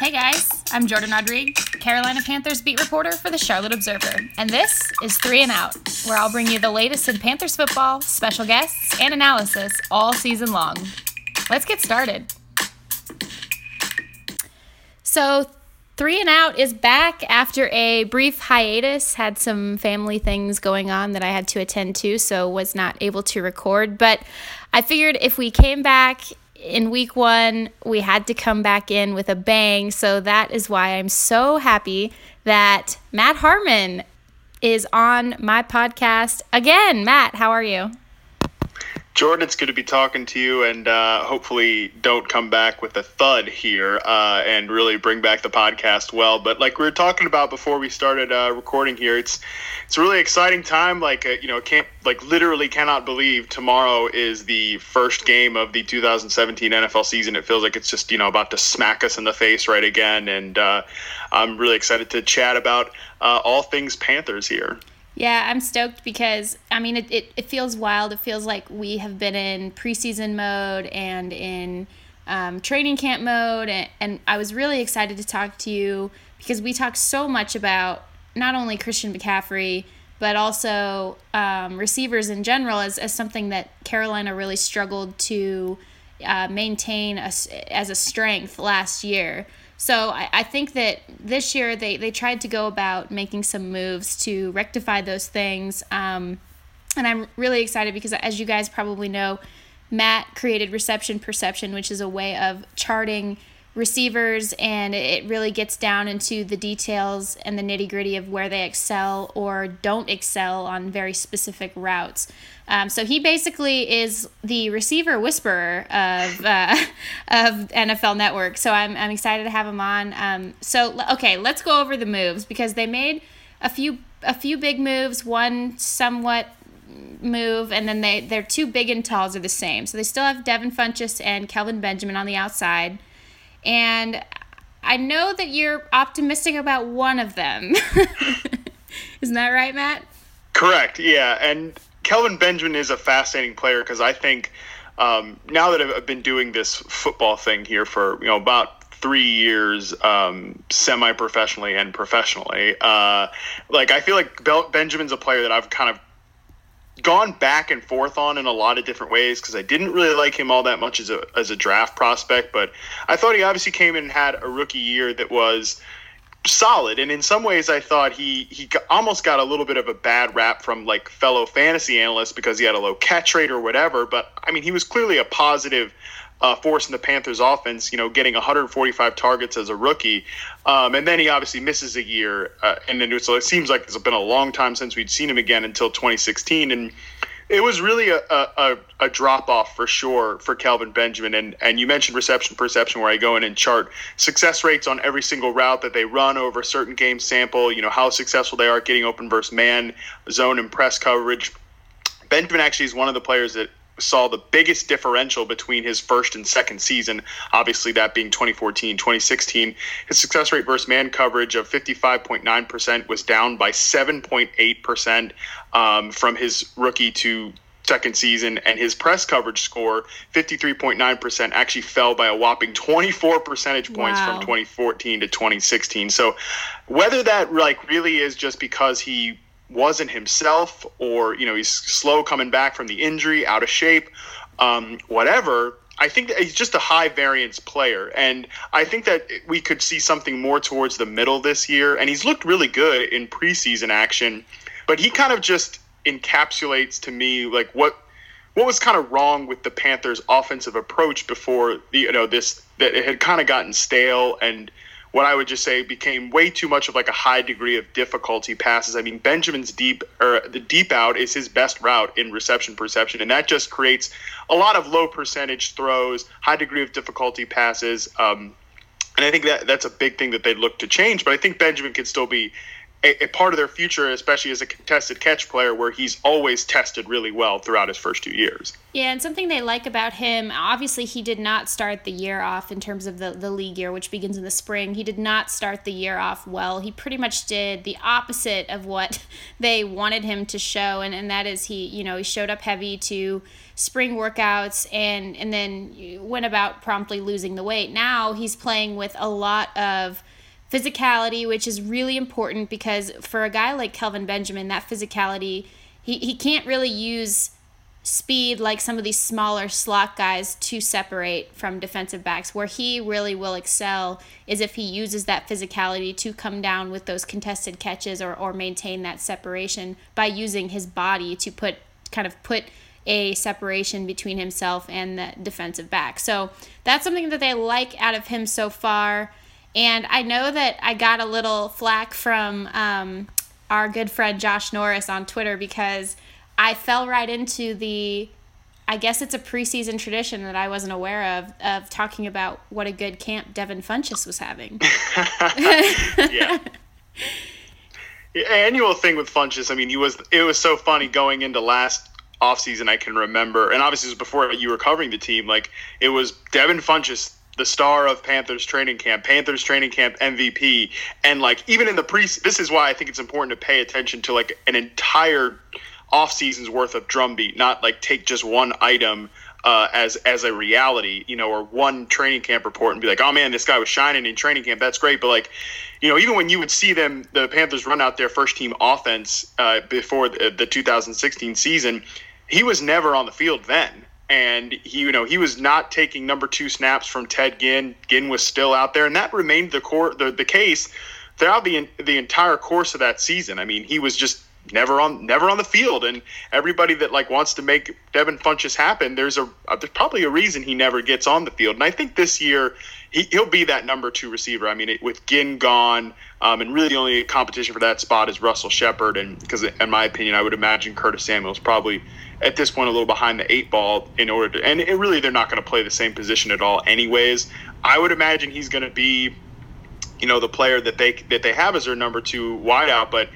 Hey guys, I'm Jordan Rodriguez, Carolina Panthers beat reporter for the Charlotte Observer, and this is Three and Out, where I'll bring you the latest in Panthers football, special guests, and analysis all season long. Let's get started. So, Three and Out is back after a brief hiatus. Had some family things going on that I had to attend to, so was not able to record. But I figured if we came back in week one, we had to come back in with a bang. So that is why I'm so happy that Matt Harmon is on my podcast again. Matt, how are you? Jordan, it's good to be talking to you, and uh, hopefully don't come back with a thud here uh, and really bring back the podcast well. But like we were talking about before we started uh, recording here, it's it's a really exciting time. Like uh, you know, can't like literally cannot believe tomorrow is the first game of the 2017 NFL season. It feels like it's just you know about to smack us in the face right again, and uh, I'm really excited to chat about uh, all things Panthers here. Yeah, I'm stoked because I mean it, it, it feels wild. It feels like we have been in preseason mode and in um, training camp mode, and, and I was really excited to talk to you because we talked so much about not only Christian McCaffrey but also um, receivers in general as, as something that Carolina really struggled to uh, maintain a, as a strength last year. So I, I think that this year they, they tried to go about making some moves to rectify those things. Um, and I'm really excited because, as you guys probably know, Matt created Reception Perception, which is a way of charting receivers, and it really gets down into the details and the nitty gritty of where they excel or don't excel on very specific routes. Um, so he basically is the receiver whisperer of uh, of NFL Network. So I'm I'm excited to have him on. Um, so okay, let's go over the moves because they made a few a few big moves. One somewhat move, and then they their two big and talls are the same. So they still have Devin Funchess and Kelvin Benjamin on the outside, and I know that you're optimistic about one of them. Isn't that right, Matt? Correct. Yeah, and Kelvin Benjamin is a fascinating player because I think um, now that I've been doing this football thing here for you know about three years um, semi-professionally and professionally uh, like i feel like benjamin's a player that i've kind of gone back and forth on in a lot of different ways because i didn't really like him all that much as a, as a draft prospect but i thought he obviously came in and had a rookie year that was solid and in some ways i thought he he almost got a little bit of a bad rap from like fellow fantasy analysts because he had a low catch rate or whatever but i mean he was clearly a positive uh, force in the Panthers offense, you know, getting 145 targets as a rookie. Um, and then he obviously misses a year. Uh, and then so it seems like it's been a long time since we'd seen him again until 2016. And it was really a, a, a drop off for sure for Kelvin Benjamin. And, and you mentioned reception perception, where I go in and chart success rates on every single route that they run over a certain game sample, you know, how successful they are getting open versus man, zone, and press coverage. Benjamin actually is one of the players that saw the biggest differential between his first and second season, obviously that being 2014, 2016. His success rate versus man coverage of 55.9% was down by 7.8% um, from his rookie to second season and his press coverage score 53.9% actually fell by a whopping 24 percentage points wow. from 2014 to 2016 so whether that like really is just because he wasn't himself or you know he's slow coming back from the injury out of shape um, whatever i think that he's just a high variance player. And i think that we could see something more towards the middle this year. And he's looked really good in preseason action but he kind of just encapsulates to me like what what was kind of wrong with the panthers offensive approach before you know this that it had kind of gotten stale and what I would just say became way too much of like a high degree of difficulty passes. I mean, Benjamin's deep or the deep out is his best route in reception perception, and that just creates a lot of low percentage throws, high degree of difficulty passes. Um, and I think that that's a big thing that they'd look to change. But I think Benjamin could still be a, a, part of their future, especially as a contested catch player, where he's always tested really well throughout his first two years. Yeah, and something they like about him, obviously, he did not start the year off in terms of the, the league year, which begins in the spring. He did not start the year off well. He pretty much did the opposite of what they wanted him to show, and, and that is he, you know, he showed up heavy to spring workouts and, and then went about promptly losing the weight. Now he's playing with a lot of physicality, which is really important because for a guy like Kelvin Benjamin, that physicality, he, he can't really use speed like some of these smaller slot guys to separate from defensive backs. Where he really will excel is if he uses that physicality to come down with those contested catches or, or maintain that separation by using his body to put kind of put a separation between himself and the defensive back. So that's something that they like out of him so far. And I know that I got a little flack from um, our good friend Josh Norris on Twitter because I fell right into the, I guess it's a preseason tradition that I wasn't aware of, of talking about what a good camp Devin Funchess was having. yeah. Annual thing with Funchess, I mean, he was, it was so funny going into last offseason, I can remember, and obviously it was before you were covering the team, like, it was Devin Funchess the star of Panthers training camp, Panthers training camp MVP, and like even in the pre, this is why I think it's important to pay attention to like an entire off season's worth of drumbeat, not like take just one item uh, as as a reality, you know, or one training camp report and be like, oh man, this guy was shining in training camp. That's great, but like, you know, even when you would see them, the Panthers run out their first team offense uh, before the, the 2016 season, he was never on the field then and he you know he was not taking number two snaps from Ted Ginn. Ginn was still out there, and that remained the core the, the case throughout the the entire course of that season. I mean, he was just never on never on the field, and everybody that like wants to make Devin Funchess happen, there's a there's probably a reason he never gets on the field. And I think this year he, will be that number two receiver. I mean, it, with Ginn gone, um, and really the only competition for that spot is Russell Shepard, and because in my opinion, I would imagine Curtis Samuel's probably at this point a little behind the eight ball in order to, and it really they're not going to play the same position at all, anyways. I would imagine he's going to be, you know, the player that they that they have as their number two wideout, but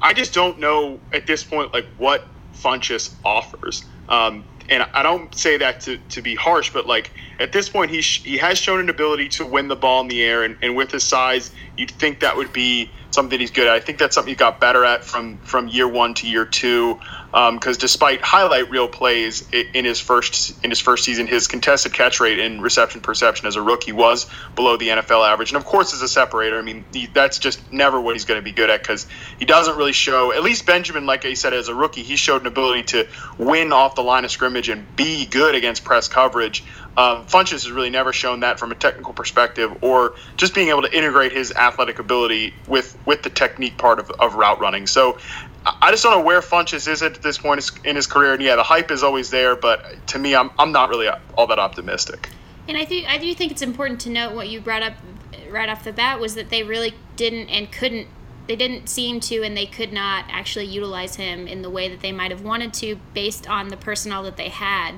I just don't know at this point like what Funchess offers. Um, and I don't say that to, to be harsh, but like at this point, he sh- he has shown an ability to win the ball in the air, and, and with his size, you'd think that would be something he's good at. I think that's something he got better at from from year one to year two. Because um, despite highlight reel plays in his first in his first season, his contested catch rate and reception perception as a rookie was below the NFL average. And of course, as a separator, I mean he, that's just never what he's going to be good at because he doesn't really show. At least Benjamin, like I said, as a rookie, he showed an ability to win off the line of scrimmage and be good against press coverage. Um, Funchess has really never shown that from a technical perspective, or just being able to integrate his athletic ability with with the technique part of, of route running. So I just don't know where Funchess is at this point in his career. And yeah, the hype is always there, but to me, I'm I'm not really all that optimistic. And I think I do think it's important to note what you brought up right off the bat was that they really didn't and couldn't they didn't seem to and they could not actually utilize him in the way that they might have wanted to based on the personnel that they had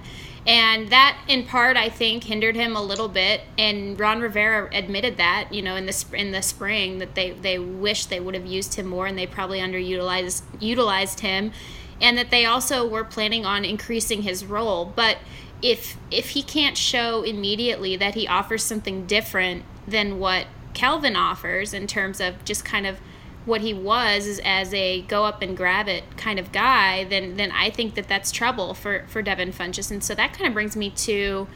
and that, in part, I think, hindered him a little bit. And Ron Rivera admitted that, you know, in the in the spring, that they they wish they would have used him more, and they probably underutilized utilized him, and that they also were planning on increasing his role. But if if he can't show immediately that he offers something different than what Kelvin offers in terms of just kind of what he was as a go up and grab it kind of guy, then then I think that that's trouble for for Devin Funchess. And so that kind of brings me to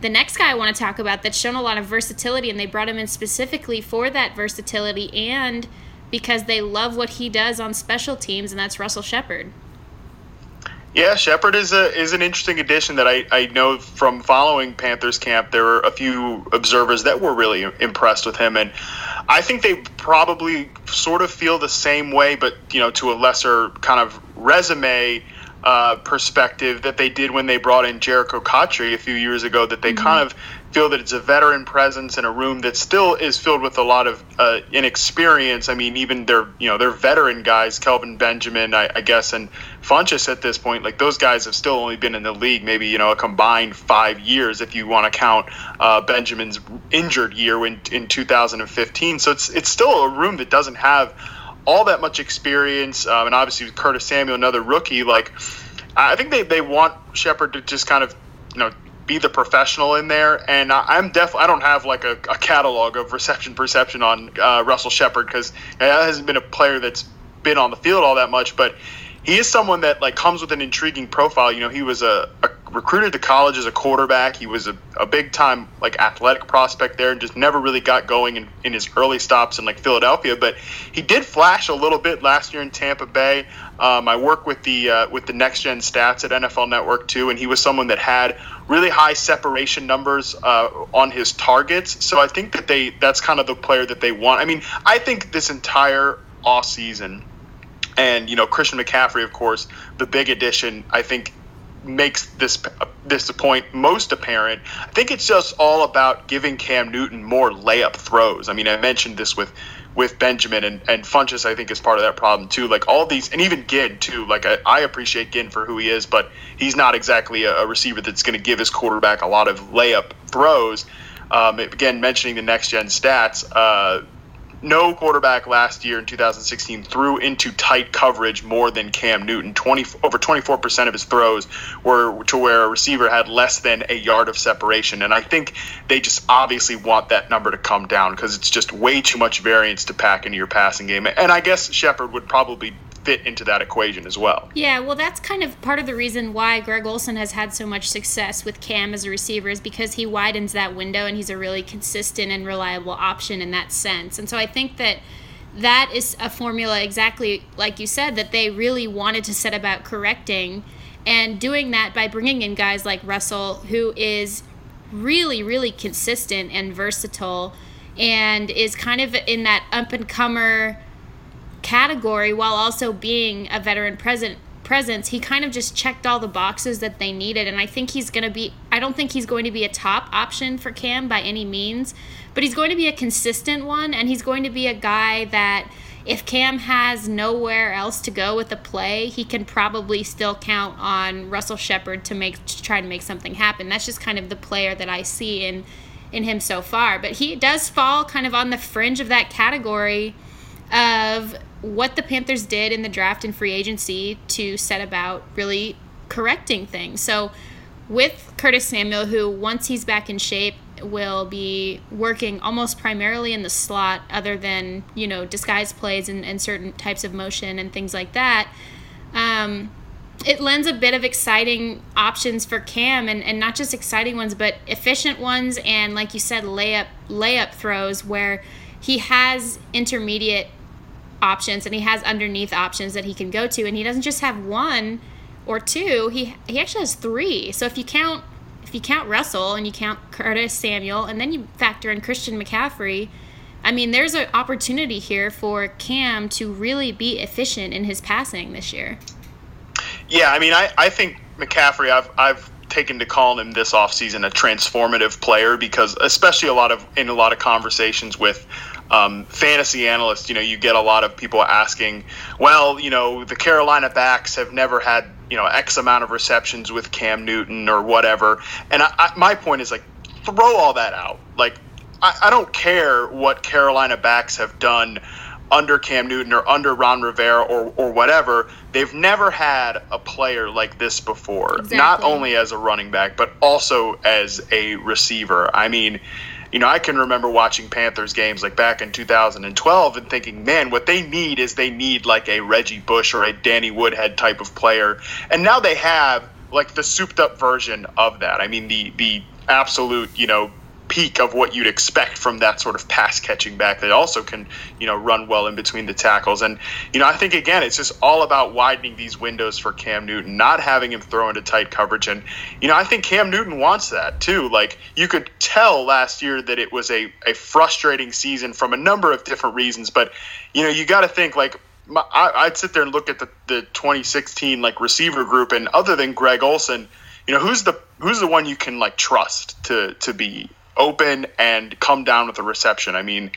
the next guy I want to talk about that's shown a lot of versatility, and they brought him in specifically for that versatility and because they love what he does on special teams, and that's Russell Shepard. Yeah, Shepard is a is an interesting addition that I, I know from following Panthers camp. There were a few observers that were really impressed with him, and I think they probably sort of feel the same way, but you know, to a lesser kind of resume uh, perspective that they did when they brought in Jericho Cotchery a few years ago. That they mm-hmm. kind of feel that it's a veteran presence in a room that still is filled with a lot of uh, inexperience. I mean, even their you know their veteran guys, Kelvin Benjamin, I, I, guess, and Funchess at this point, like those guys have still only been in the league maybe you know a combined five years if you want to count uh, Benjamin's injured year in in 2015. So it's it's still a room that doesn't have all that much experience, um, and obviously with Curtis Samuel, another rookie, like I think they, they want Shepard to just kind of you know be the professional in there. And I, am definitely I don't have like a, a, catalog of reception perception on uh, Russell Shepard because that hasn't been a player that's been on the field all that much, but he is someone that like comes with an intriguing profile. You know, he was a, a recruited to college as a quarterback. He was a, a big time like athletic prospect there, and just never really got going in, in his early stops in like Philadelphia. But he did flash a little bit last year in Tampa Bay. Um, I work with the uh, with the next gen stats at NFL Network too, and he was someone that had really high separation numbers uh, on his targets. So I think that they that's kind of the player that they want. I mean, I think this entire off season and you know Christian McCaffrey, of course, the big addition. I think makes this this point most apparent. I think it's just all about giving Cam Newton more layup throws. I mean, I mentioned this with with Benjamin and and Funchess. I think is part of that problem too. Like all these, and even Ginn too. Like I, I appreciate Ginn for who he is, but he's not exactly a, a receiver that's going to give his quarterback a lot of layup throws. Um, again, mentioning the next gen stats, uh, no quarterback last year in 2016 threw into tight coverage more than Cam Newton. 20 over 24% of his throws were to where a receiver had less than a yard of separation, and I think they just obviously want that number to come down because it's just way too much variance to pack into your passing game. And I guess Shepard would probably fit into that equation as well. Yeah, well, that's kind of part of the reason why Greg Olsen has had so much success with Cam as a receiver is because he widens that window and he's a really consistent and reliable option in that sense. And so I think that that is a formula exactly like you said that they really wanted to set about correcting and doing that by bringing in guys like Russell who is really really consistent and versatile and is kind of in that up and comer category while also being a veteran present presence he kind of just checked all the boxes that they needed and i think he's going to be i don't think he's going to be a top option for cam by any means but he's going to be a consistent one and he's going to be a guy that if cam has nowhere else to go with the play he can probably still count on russell shepard to make to try to make something happen. That's just kind of the player that i see in in him so far but he does fall kind of on the fringe of that category of what the Panthers did in the draft and free agency to set about really correcting things. So, with Curtis Samuel, who once he's back in shape, will be working almost primarily in the slot, other than you know disguise plays and, and certain types of motion and things like that. Um, it lends a bit of exciting options for Cam, and, and not just exciting ones, but efficient ones, and like you said, layup layup throws where he has intermediate options and he has underneath options that he can go to and he doesn't just have one or two he he actually has three. So if you count if you count Russell and you count Curtis Samuel and then you factor in Christian McCaffrey I mean there's an opportunity here for Cam to really be efficient in his passing this year. Yeah I mean I, I think McCaffrey I've I've taken to calling him this offseason a transformative player because especially a lot of in a lot of conversations with um, fantasy analysts, you know, you get a lot of people asking, well, you know, the Carolina backs have never had, you know, X amount of receptions with Cam Newton or whatever. And I, I, my point is like, throw all that out. Like, I, I don't care what Carolina backs have done under Cam Newton or under Ron Rivera or, or whatever, they've never had a player like this before. Exactly. Not only as a running back, but also as a receiver. I mean, you know, I can remember watching Panthers games like back in 2012 and thinking, man, what they need is they need like a Reggie Bush or a Danny Woodhead type of player. And now they have like the souped up version of that. I mean, the the absolute, you know, peak of what you'd expect from that sort of pass catching back that also can, you know, run well in between the tackles. And, you know, I think again, it's just all about widening these windows for Cam Newton, not having him throw into tight coverage. And, you know, I think Cam Newton wants that too. Like you could tell last year that it was a, a frustrating season from a number of different reasons, but, you know, you got to think like, my, I, would sit there and look at the, the 2016 like receiver group, and other than Greg Olsen, you know who's the who's the one you can like trust to to be open and come down with a reception. I mean,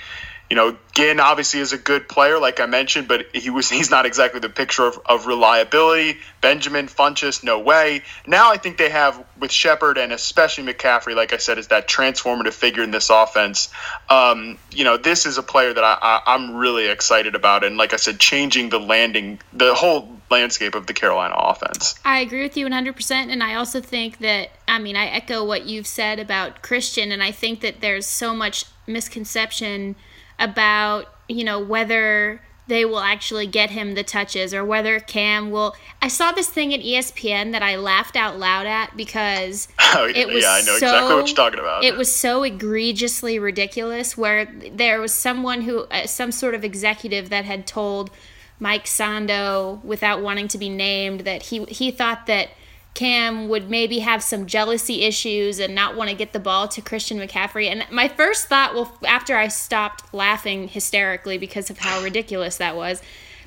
you know, Ginn obviously is a good player, like I mentioned, but he was he's not exactly the picture of, of reliability. Benjamin Funchess, no way. Now I think they have with Shepard and especially McCaffrey, like I said, is that transformative figure in this offense. Um, you know, this is a player that I, I, I'm really excited about, and like I said, changing the landing, the whole landscape of the Carolina offense. I agree with you 100%. And I also think that, I mean, I echo what you've said about Christian. And I think that there's so much misconception about, you know, whether they will actually get him the touches or whether Cam will. I saw this thing at ESPN that I laughed out loud at because oh, it was yeah, I know so, exactly what you're talking about. It was so egregiously ridiculous where there was someone who, uh, some sort of executive that had told Mike Sando, without wanting to be named, that he he thought that Cam would maybe have some jealousy issues and not want to get the ball to Christian McCaffrey. And my first thought, well, after I stopped laughing hysterically because of how ridiculous that was,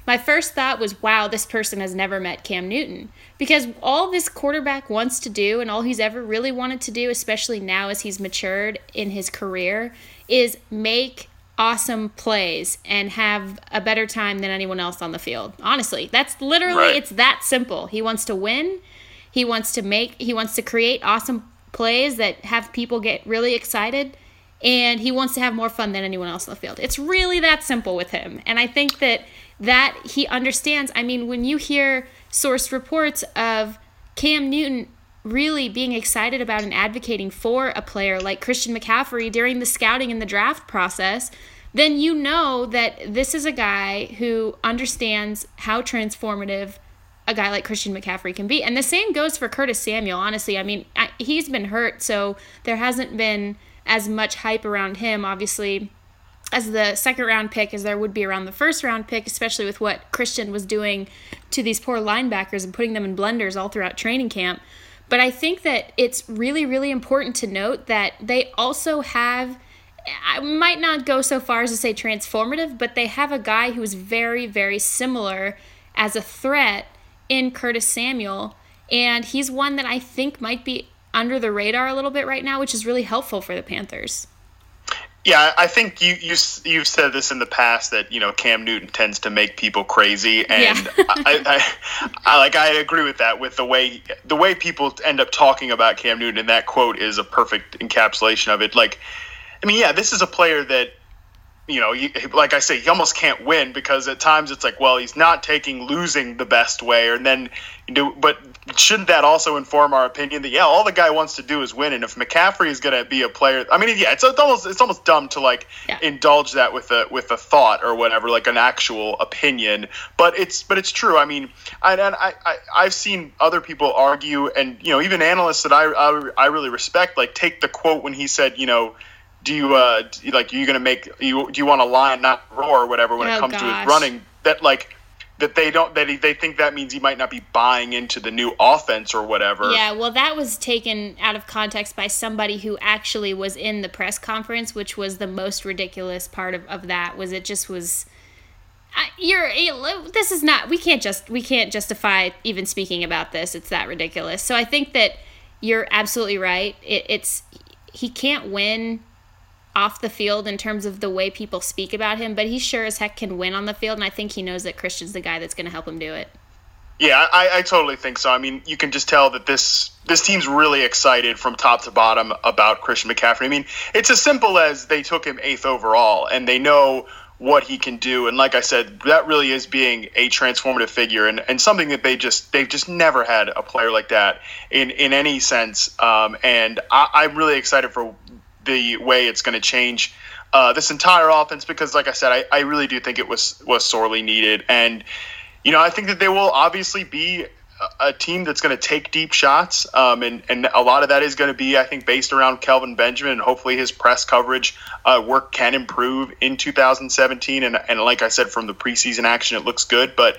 my first thought was, wow, this person has never met Cam Newton. Because all this quarterback wants to do and all he's ever really wanted to do, especially now as he's matured in his career, is make awesome plays and have a better time than anyone else on the field. Honestly, that's literally right. it's that simple. He wants to win. He wants to make he wants to create awesome plays that have people get really excited and he wants to have more fun than anyone else on the field. It's really that simple with him. And I think that that he understands. I mean, when you hear sourced reports of Cam Newton really being excited about and advocating for a player like Christian McCaffrey during the scouting and the draft process, then you know that this is a guy who understands how transformative a guy like Christian McCaffrey can be. And the same goes for Curtis Samuel, honestly. I mean, I, he's been hurt, so there hasn't been as much hype around him, obviously, as the second round pick as there would be around the first round pick, especially with what Christian was doing to these poor linebackers and putting them in blenders all throughout training camp. But I think that it's really, really important to note that they also have. I might not go so far as to say transformative, but they have a guy who is very, very similar as a threat in Curtis Samuel. And he's one that I think might be under the radar a little bit right now, which is really helpful for the Panthers. Yeah, I think you you you've said this in the past that you know Cam Newton tends to make people crazy, and yeah. I, I, I, like I agree with that. With the way the way people end up talking about Cam Newton, and that quote is a perfect encapsulation of it. Like, I mean, yeah, this is a player that you know, you, like I say, he almost can't win because at times it's like, well, he's not taking losing the best way, and then you know, but shouldn't that also inform our opinion that yeah, all the guy wants to do is win, and if McCaffrey is going to be a player, I mean, yeah, it's, it's almost it's almost dumb to like yeah. indulge that with a with a thought or whatever, like an actual opinion, but it's but it's true. I mean, I I, I I've seen other people argue, and you know, even analysts that I I, I really respect, like take the quote when he said, you know do you uh do you, like are you gonna make you do you want to line not roar or whatever when oh, it comes gosh. to his running that like that they don't that he, they think that means he might not be buying into the new offense or whatever. Yeah, well that was taken out of context by somebody who actually was in the press conference, which was the most ridiculous part of, of that was it just was you're this is not we can't just we can't justify even speaking about this. It's that ridiculous. So I think that you're absolutely right. It, it's he can't win off the field in terms of the way people speak about him, but he sure as heck can win on the field, and I think he knows that Christian's the guy that's going to help him do it. Yeah, I, I totally think so. I mean, you can just tell that this this team's really excited from top to bottom about Christian McCaffrey. I mean, it's as simple as they took him eighth overall, and they know what he can do. And like I said, that really is being a transformative figure and, and something that they just they've just never had a player like that in in any sense. Um, and I, am really excited for the way it's going to change uh, this entire offense because, like I said, I, I really do think it was was sorely needed, and you know I think that they will obviously be a team that's going to take deep shots, um, and and a lot of that is going to be I think based around Kelvin Benjamin and hopefully his press coverage uh, work can improve in 2017, and and like I said from the preseason action it looks good, but.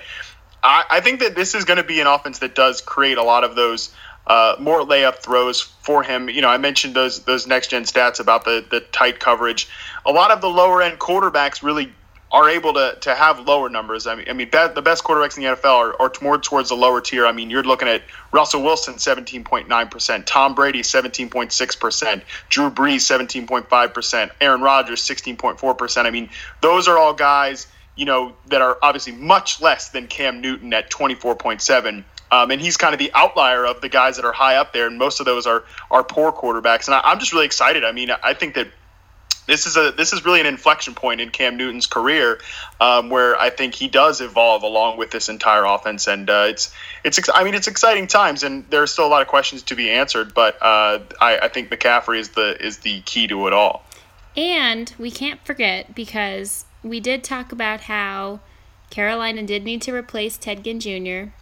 I, I think that this is going to be an offense that does create a lot of those uh, more layup throws for him. You know, I mentioned those those next gen stats about the the tight coverage. A lot of the lower end quarterbacks really are able to, to have lower numbers. I mean, I mean, the best quarterbacks in the NFL are, are more towards the lower tier. I mean, you're looking at Russell Wilson, 17.9%, Tom Brady, 17.6%, Drew Brees, 17.5%, Aaron Rodgers, 16.4%. I mean, those are all guys, you know, that are obviously much less than Cam Newton at 24.7. Um, and he's kind of the outlier of the guys that are high up there, and most of those are are poor quarterbacks. And I, I'm just really excited. I mean, I think that this is a this is really an inflection point in Cam Newton's career, um, where I think he does evolve along with this entire offense, and uh, it's it's I mean it's exciting times, and there are still a lot of questions to be answered, but uh, I, I think McCaffrey is the is the key to it all. And we can't forget because we did talk about how Carolina did need to replace Ted Ginn Jr.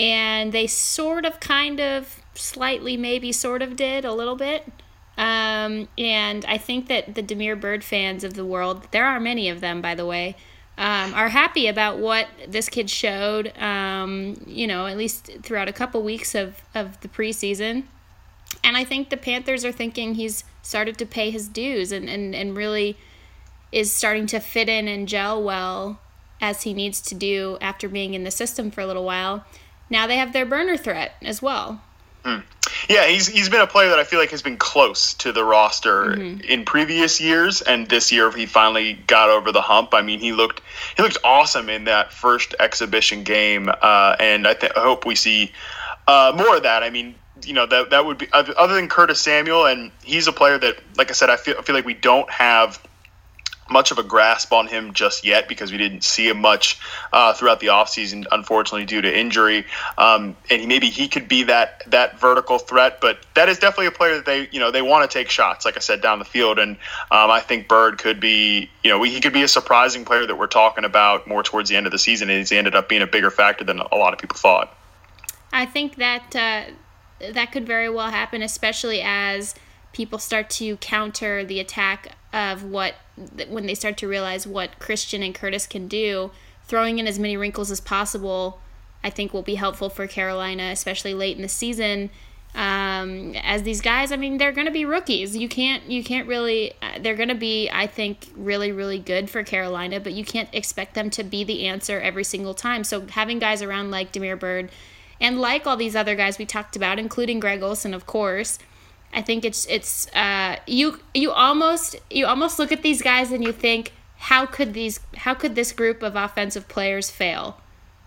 And they sort of, kind of, slightly, maybe, sort of did a little bit. Um, and I think that the Damiere Byrd fans of the world, there are many of them, by the way, um, are happy about what this kid showed, um, you know, at least throughout a couple weeks of, of the preseason. And I think the Panthers are thinking he's started to pay his dues and, and, and really is starting to fit in and gel well as he needs to do after being in the system for a little while. Now they have their burner threat as well. Hmm. Yeah, he's he's been a player that I feel like has been close to the roster mm-hmm. in previous years, and this year he finally got over the hump. I mean, he looked he looked awesome in that first exhibition game, uh, and I, th- I hope we see uh, more of that. I mean, you know that that would be other than Curtis Samuel, and he's a player that, like I said, I feel I feel like we don't have much of a grasp on him just yet because we didn't see him much uh, throughout the offseason, unfortunately, due to injury. Um, and maybe he could be that that vertical threat, but that is definitely a player that they you know they want to take shots, like I said, down the field. And um, I think Byrd could be you know he could be a surprising player that we're talking about more towards the end of the season. And he ended up being a bigger factor than a lot of people thought. I think that uh, that could very well happen, especially as people start to counter the attack of what when they start to realize what Christian and Curtis can do, throwing in as many wrinkles as possible, I think will be helpful for Carolina, especially late in the season. Um, as these guys, I mean, they're going to be rookies. You can't, you can't really. Uh, they're going to be, I think, really, really good for Carolina, but you can't expect them to be the answer every single time. So having guys around like Damiere Byrd and like all these other guys we talked about, including Greg Olsen, of course, I think it's it's uh, you you almost you almost look at these guys and you think how could these how could this group of offensive players fail?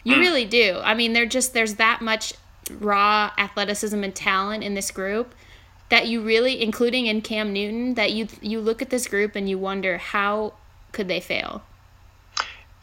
You hmm. really do. I mean, they're just there's that much raw athleticism and talent in this group that you really including in Cam Newton that you you look at this group and you wonder how could they fail?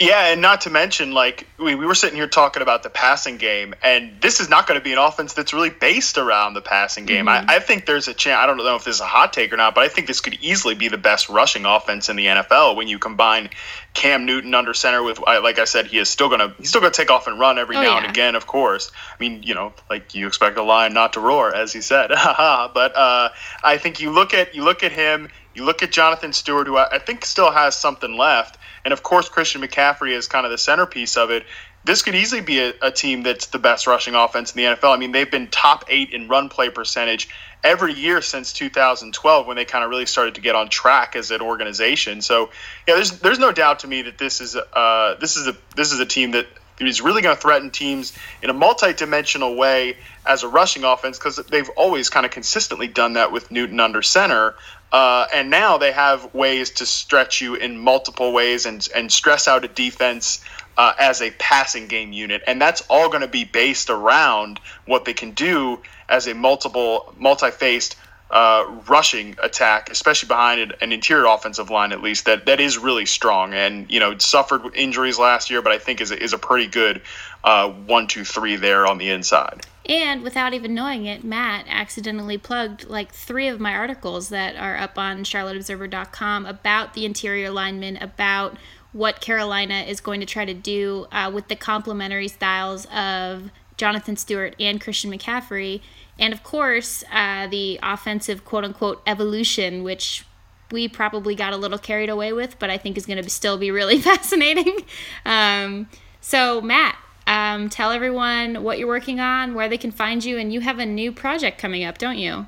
Yeah, and not to mention, like we, we were sitting here talking about the passing game, and this is not going to be an offense that's really based around the passing game. Mm-hmm. I, I, think there's a chance. I don't know if this is a hot take or not, but I think this could easily be the best rushing offense in the NFL when you combine Cam Newton under center with, like I said, he is still gonna he's still gonna take off and run every oh, now yeah. and again. Of course, I mean you know like you expect a lion not to roar, as he said. but uh, I think you look at you look at him, you look at Jonathan Stewart, who I, I think still has something left and of course Christian McCaffrey is kind of the centerpiece of it. This could easily be a, a team that's the best rushing offense in the NFL. I mean, they've been top eight in run play percentage every year since 2012 when they kind of really started to get on track as an organization. So, yeah, there's there's no doubt to me that this is uh, this is a this is a team that is really going to threaten teams in a multi-dimensional way as a rushing offense because they've always kind of consistently done that with Newton under center. Uh, and now they have ways to stretch you in multiple ways and, and stress out a defense uh, as a passing game unit. And that's all going to be based around what they can do as a multiple, multi faced uh, rushing attack, especially behind an interior offensive line, at least that that is really strong. And you know, suffered injuries last year, but I think is a, is a pretty good uh, one, two, three there on the inside. And without even knowing it, Matt accidentally plugged like three of my articles that are up on CharlotteObserver.com about the interior linemen, about what Carolina is going to try to do uh, with the complementary styles of Jonathan Stewart and Christian McCaffrey. And of course, uh, the offensive quote unquote evolution, which we probably got a little carried away with, but I think is going to still be really fascinating. Um, so, Matt, um, tell everyone what you're working on, where they can find you, and you have a new project coming up, don't you?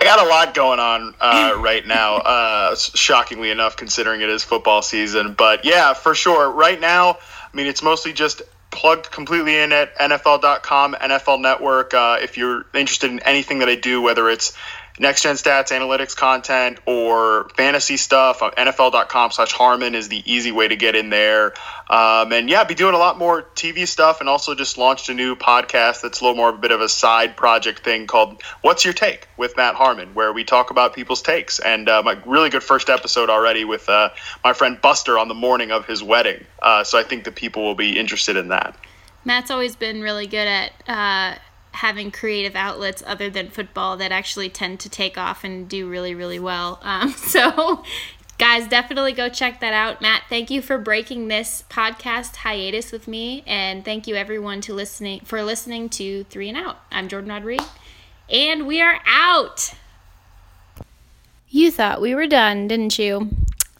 I got a lot going on uh, right now. Uh, shockingly enough, considering it is football season, but yeah, for sure. Right now, I mean, it's mostly just plugged completely in at NFL.com, NFL Network. Uh, if you're interested in anything that I do, whether it's next gen stats, analytics content, or fantasy stuff, uh, NFL.com slash Harmon is the easy way to get in there. Um, and yeah, be doing a lot more TV stuff and also just launched a new podcast that's a little more of a bit of a side project thing called What's Your Take with Matt Harmon, where we talk about people's takes. And uh, my really good first episode already with uh, my friend Buster on the morning of his wedding. Uh, so I think the people will be interested in that. Matt's always been really good at uh, having creative outlets other than football that actually tend to take off and do really really well. Um, so guys definitely go check that out. Matt thank you for breaking this podcast hiatus with me and thank you everyone to listening for listening to three and out. I'm jordan rodriguez and we are out. You thought we were done didn't you?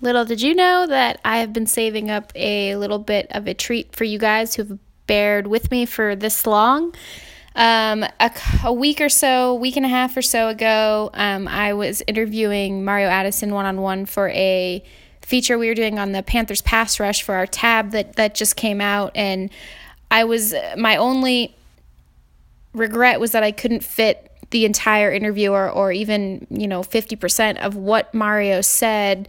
Little did you know that i have been saving up a little bit of a treat for you guys who've bared with me for this long um, a, a, week or so, week and a half or so ago, um, I was interviewing Mario Addison one on one for a feature we were doing on the Panthers pass rush for our tab that that just came out, and I was my only regret was that I couldn't fit the entire interview or, or even you know 50% of what Mario said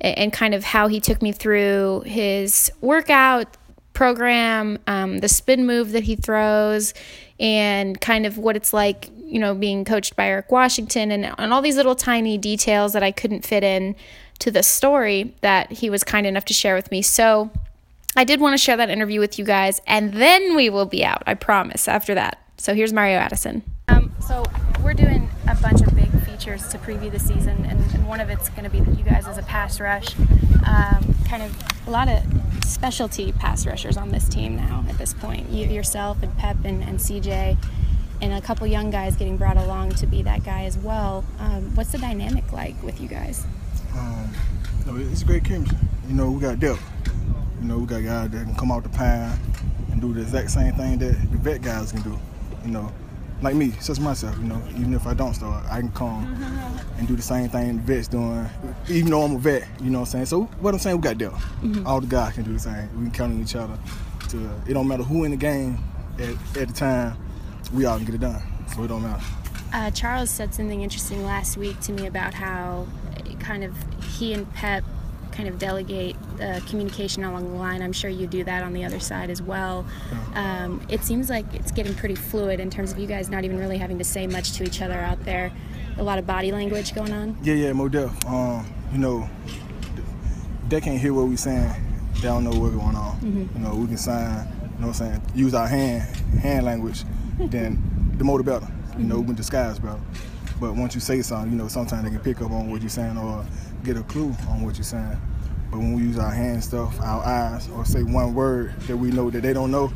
and kind of how he took me through his workout program, um, the spin move that he throws, and kind of what it's like, you know, being coached by Eric Washington and, and all these little tiny details that I couldn't fit in to the story that he was kind enough to share with me. So I did want to share that interview with you guys, and then we will be out, I promise, after that. So here's Mario Addison. Um, so we're doing a bunch of big to preview the season, and, and one of it's going to be you guys as a pass rush. Um, kind of a lot of specialty pass rushers on this team now at this point. You, yourself and Pep and, and CJ, and a couple young guys getting brought along to be that guy as well. Um, what's the dynamic like with you guys? Um, it's a great chemistry. You know, we got depth. You know, we got guys that can come out the pine and do the exact same thing that the vet guys can do. You know, like me, such myself, you know, even if I don't start, I can come and do the same thing the vet's doing, even though I'm a vet, you know what I'm saying? So what I'm saying, we got depth. Mm-hmm. All the guys can do the same. We can count on each other. To, it don't matter who in the game at, at the time, we all can get it done. So it don't matter. Uh, Charles said something interesting last week to me about how kind of he and Pep kind of delegate the communication along the line. I'm sure you do that on the other side as well. Um, it seems like it's getting pretty fluid in terms of you guys not even really having to say much to each other out there. A lot of body language going on. Yeah, yeah, Mo Def. Um, you know, they can't hear what we're saying. They don't know what's going on. Mm-hmm. You know, we can sign. You know what I'm saying? Use our hand hand language. then the more the better. You know, we can disguise better. But once you say something, you know, sometimes they can pick up on what you're saying or get a clue on what you're saying. But when we use our hand stuff, our eyes, or say one word that we know that they don't know,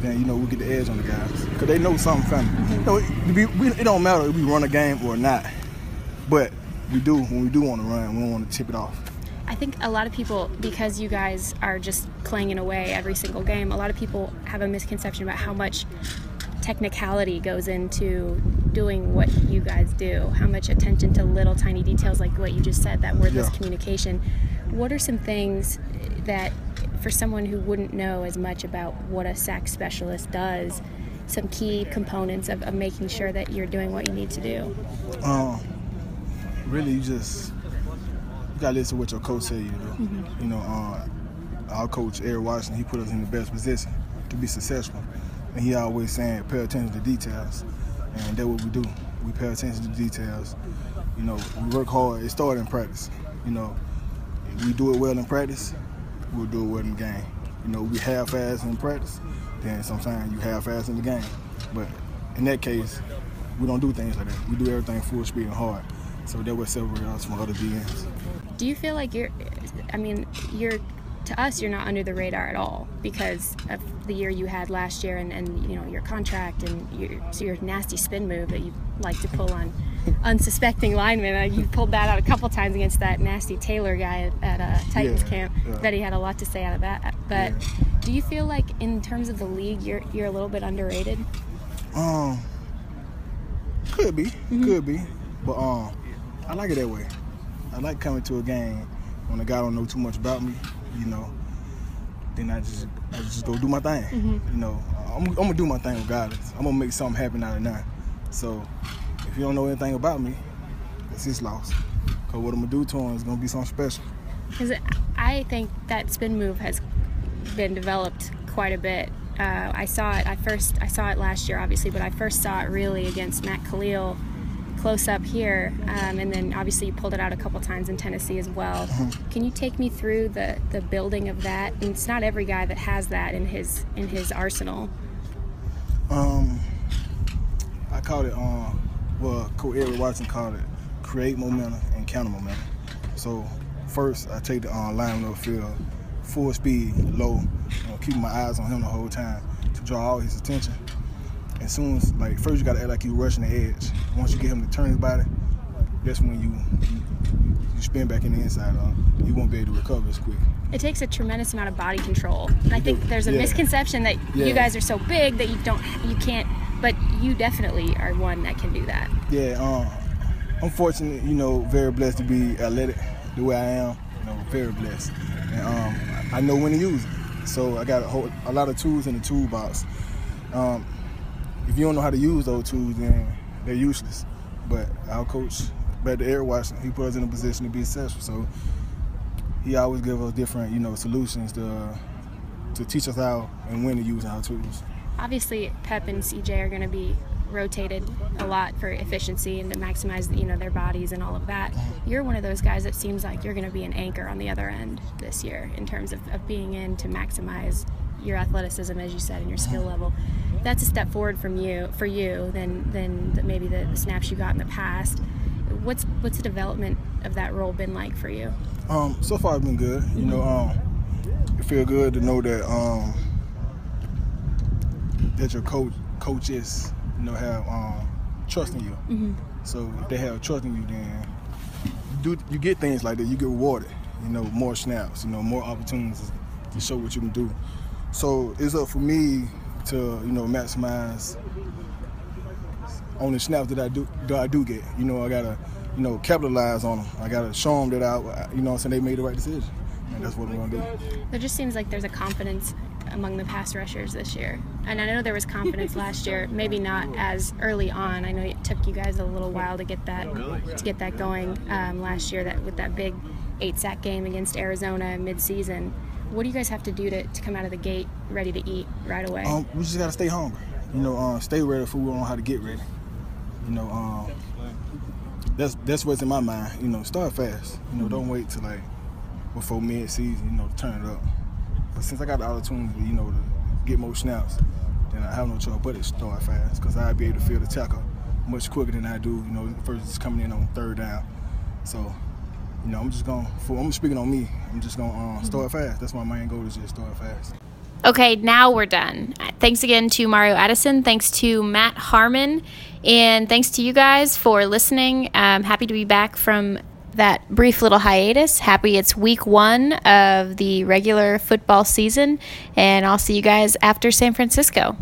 then you know we get the edge on the guys because they know something funny. Mm-hmm. You know, it, we, it, don't matter if we run a game or not, but we do when we do want to run, we don't want to tip it off. I think a lot of people, because you guys are just playing clanging away every single game, a lot of people have a misconception about how much technicality goes into doing what you guys do, how much attention to little tiny details like what you just said, that wordless yeah. communication. What are some things that, for someone who wouldn't know as much about what a sack specialist does, some key components of, of making sure that you're doing what you need to do? Um, really, you just you gotta listen to what your coach say you do. Mm-hmm. You know, uh, our coach Eric Washington, he put us in the best position to be successful. And he always saying, pay attention to details. And that's what we do. We pay attention to details. You know, we work hard. It started in practice. You know, we do it well in practice, we'll do it well in the game. You know, we half-ass in practice, then sometimes you half-ass in the game. But in that case, we don't do things like that. We do everything full speed and hard. So that would separate us from other DNs. Do you feel like you're, I mean, you're to us you're not under the radar at all because of the year you had last year and, and you know your contract and your, so your nasty spin move that you like to pull on unsuspecting linemen. Uh, you pulled that out a couple times against that nasty Taylor guy at, at uh, Titans yeah, camp. Yeah. That he had a lot to say out of that. But yeah. do you feel like in terms of the league, you're you're a little bit underrated? Um, could be, mm-hmm. could be. But um, I like it that way. I like coming to a game when a guy don't know too much about me, you know. Then I just I just go do my thing. Mm-hmm. You know, I'm, I'm, gonna do my thing regardless. I'm gonna make something happen out of nothing. So if you don't know anything about me, it's his loss. Cause what I'm gonna do to him is gonna be something special. Because I think that spin move has been developed quite a bit. Uh, I saw it. I first I saw it last year, obviously, but I first saw it really against Matt Kalil close up here, um, and then obviously you pulled it out a couple times in Tennessee as well. Mm-hmm. Can you take me through the the building of that? And it's not every guy that has that in his in his arsenal. Um, I called it. Um, well, Coach Eric Watson called it create momentum and counter momentum. So first, I take the uh, line of the field, full speed, low, you know, keeping my eyes on him the whole time to draw all his attention. As soon as, like, first you gotta act like you rushing the edge. Once you get him to turn his body, that's when you you, you spin back in the inside. Uh, you won't be able to recover as quick. It takes a tremendous amount of body control, and I think there's a yeah. misconception that yeah. you guys are so big that you don't, you can't. But you definitely are one that can do that. Yeah, um, I'm fortunate, you know, very blessed to be athletic the way I am. You know, very blessed, and um, I know when to use it. So I got a, whole, a lot of tools in the toolbox. Um, if you don't know how to use those tools, then they're useless. But our coach, Brad Eric Washington, he put us in a position to be successful. So he always give us different, you know, solutions to to teach us how and when to use our tools. Obviously, Pep and CJ are going to be rotated a lot for efficiency and to maximize, you know, their bodies and all of that. Uh-huh. You're one of those guys that seems like you're going to be an anchor on the other end this year in terms of, of being in to maximize your athleticism, as you said, and your skill uh-huh. level that's a step forward from you for you than than maybe the, the, snaps you got in the past. What's what's the development of that role been like for you? Um, so far, it's been good. You know, um, it feel good to know that um, that your coach coaches you know have um, trust in you. Mm-hmm. So if they have trust in you, then you do you get things like that. You get rewarded. You know, more snaps. You know, more opportunities to show what you can do. So it's up for me to you know maximize on the snaps that I do that I do get. You know, I gotta you know capitalize on them. I gotta show them that I you know I'm saying they made the right decision, and that's what we're gonna do. It just seems like there's a confidence among the pass rushers this year, and I know there was confidence last year. Maybe not as early on. I know it took you guys a little while to get that to get that going um, last year. That with that big eight sack game against Arizona mid-season what do you guys have to do to, to come out of the gate ready to eat right away? Um, we just gotta stay hungry. You know, uh, stay ready for we don't know how to get ready. You know, um, that's that's what's in my mind. You know, start fast. You know, mm-hmm. don't wait till like before mid season. You know, to turn it up. But since I got the opportunity, you know, to get more snaps, then I have no choice but to start fast because I'd be able to feel the tackle much quicker than I do. You know, first it's coming in on third down. So you know, I'm just going. For, I'm speaking on me. I'm just going to uh, start fast. That's my main goal is just start fast. Okay, now we're done. Thanks again to Mario Addison. Thanks to Matt Harmon. And thanks to you guys for listening. I'm happy to be back from that brief little hiatus. Happy it's week one of the regular football season. And I'll see you guys after San Francisco.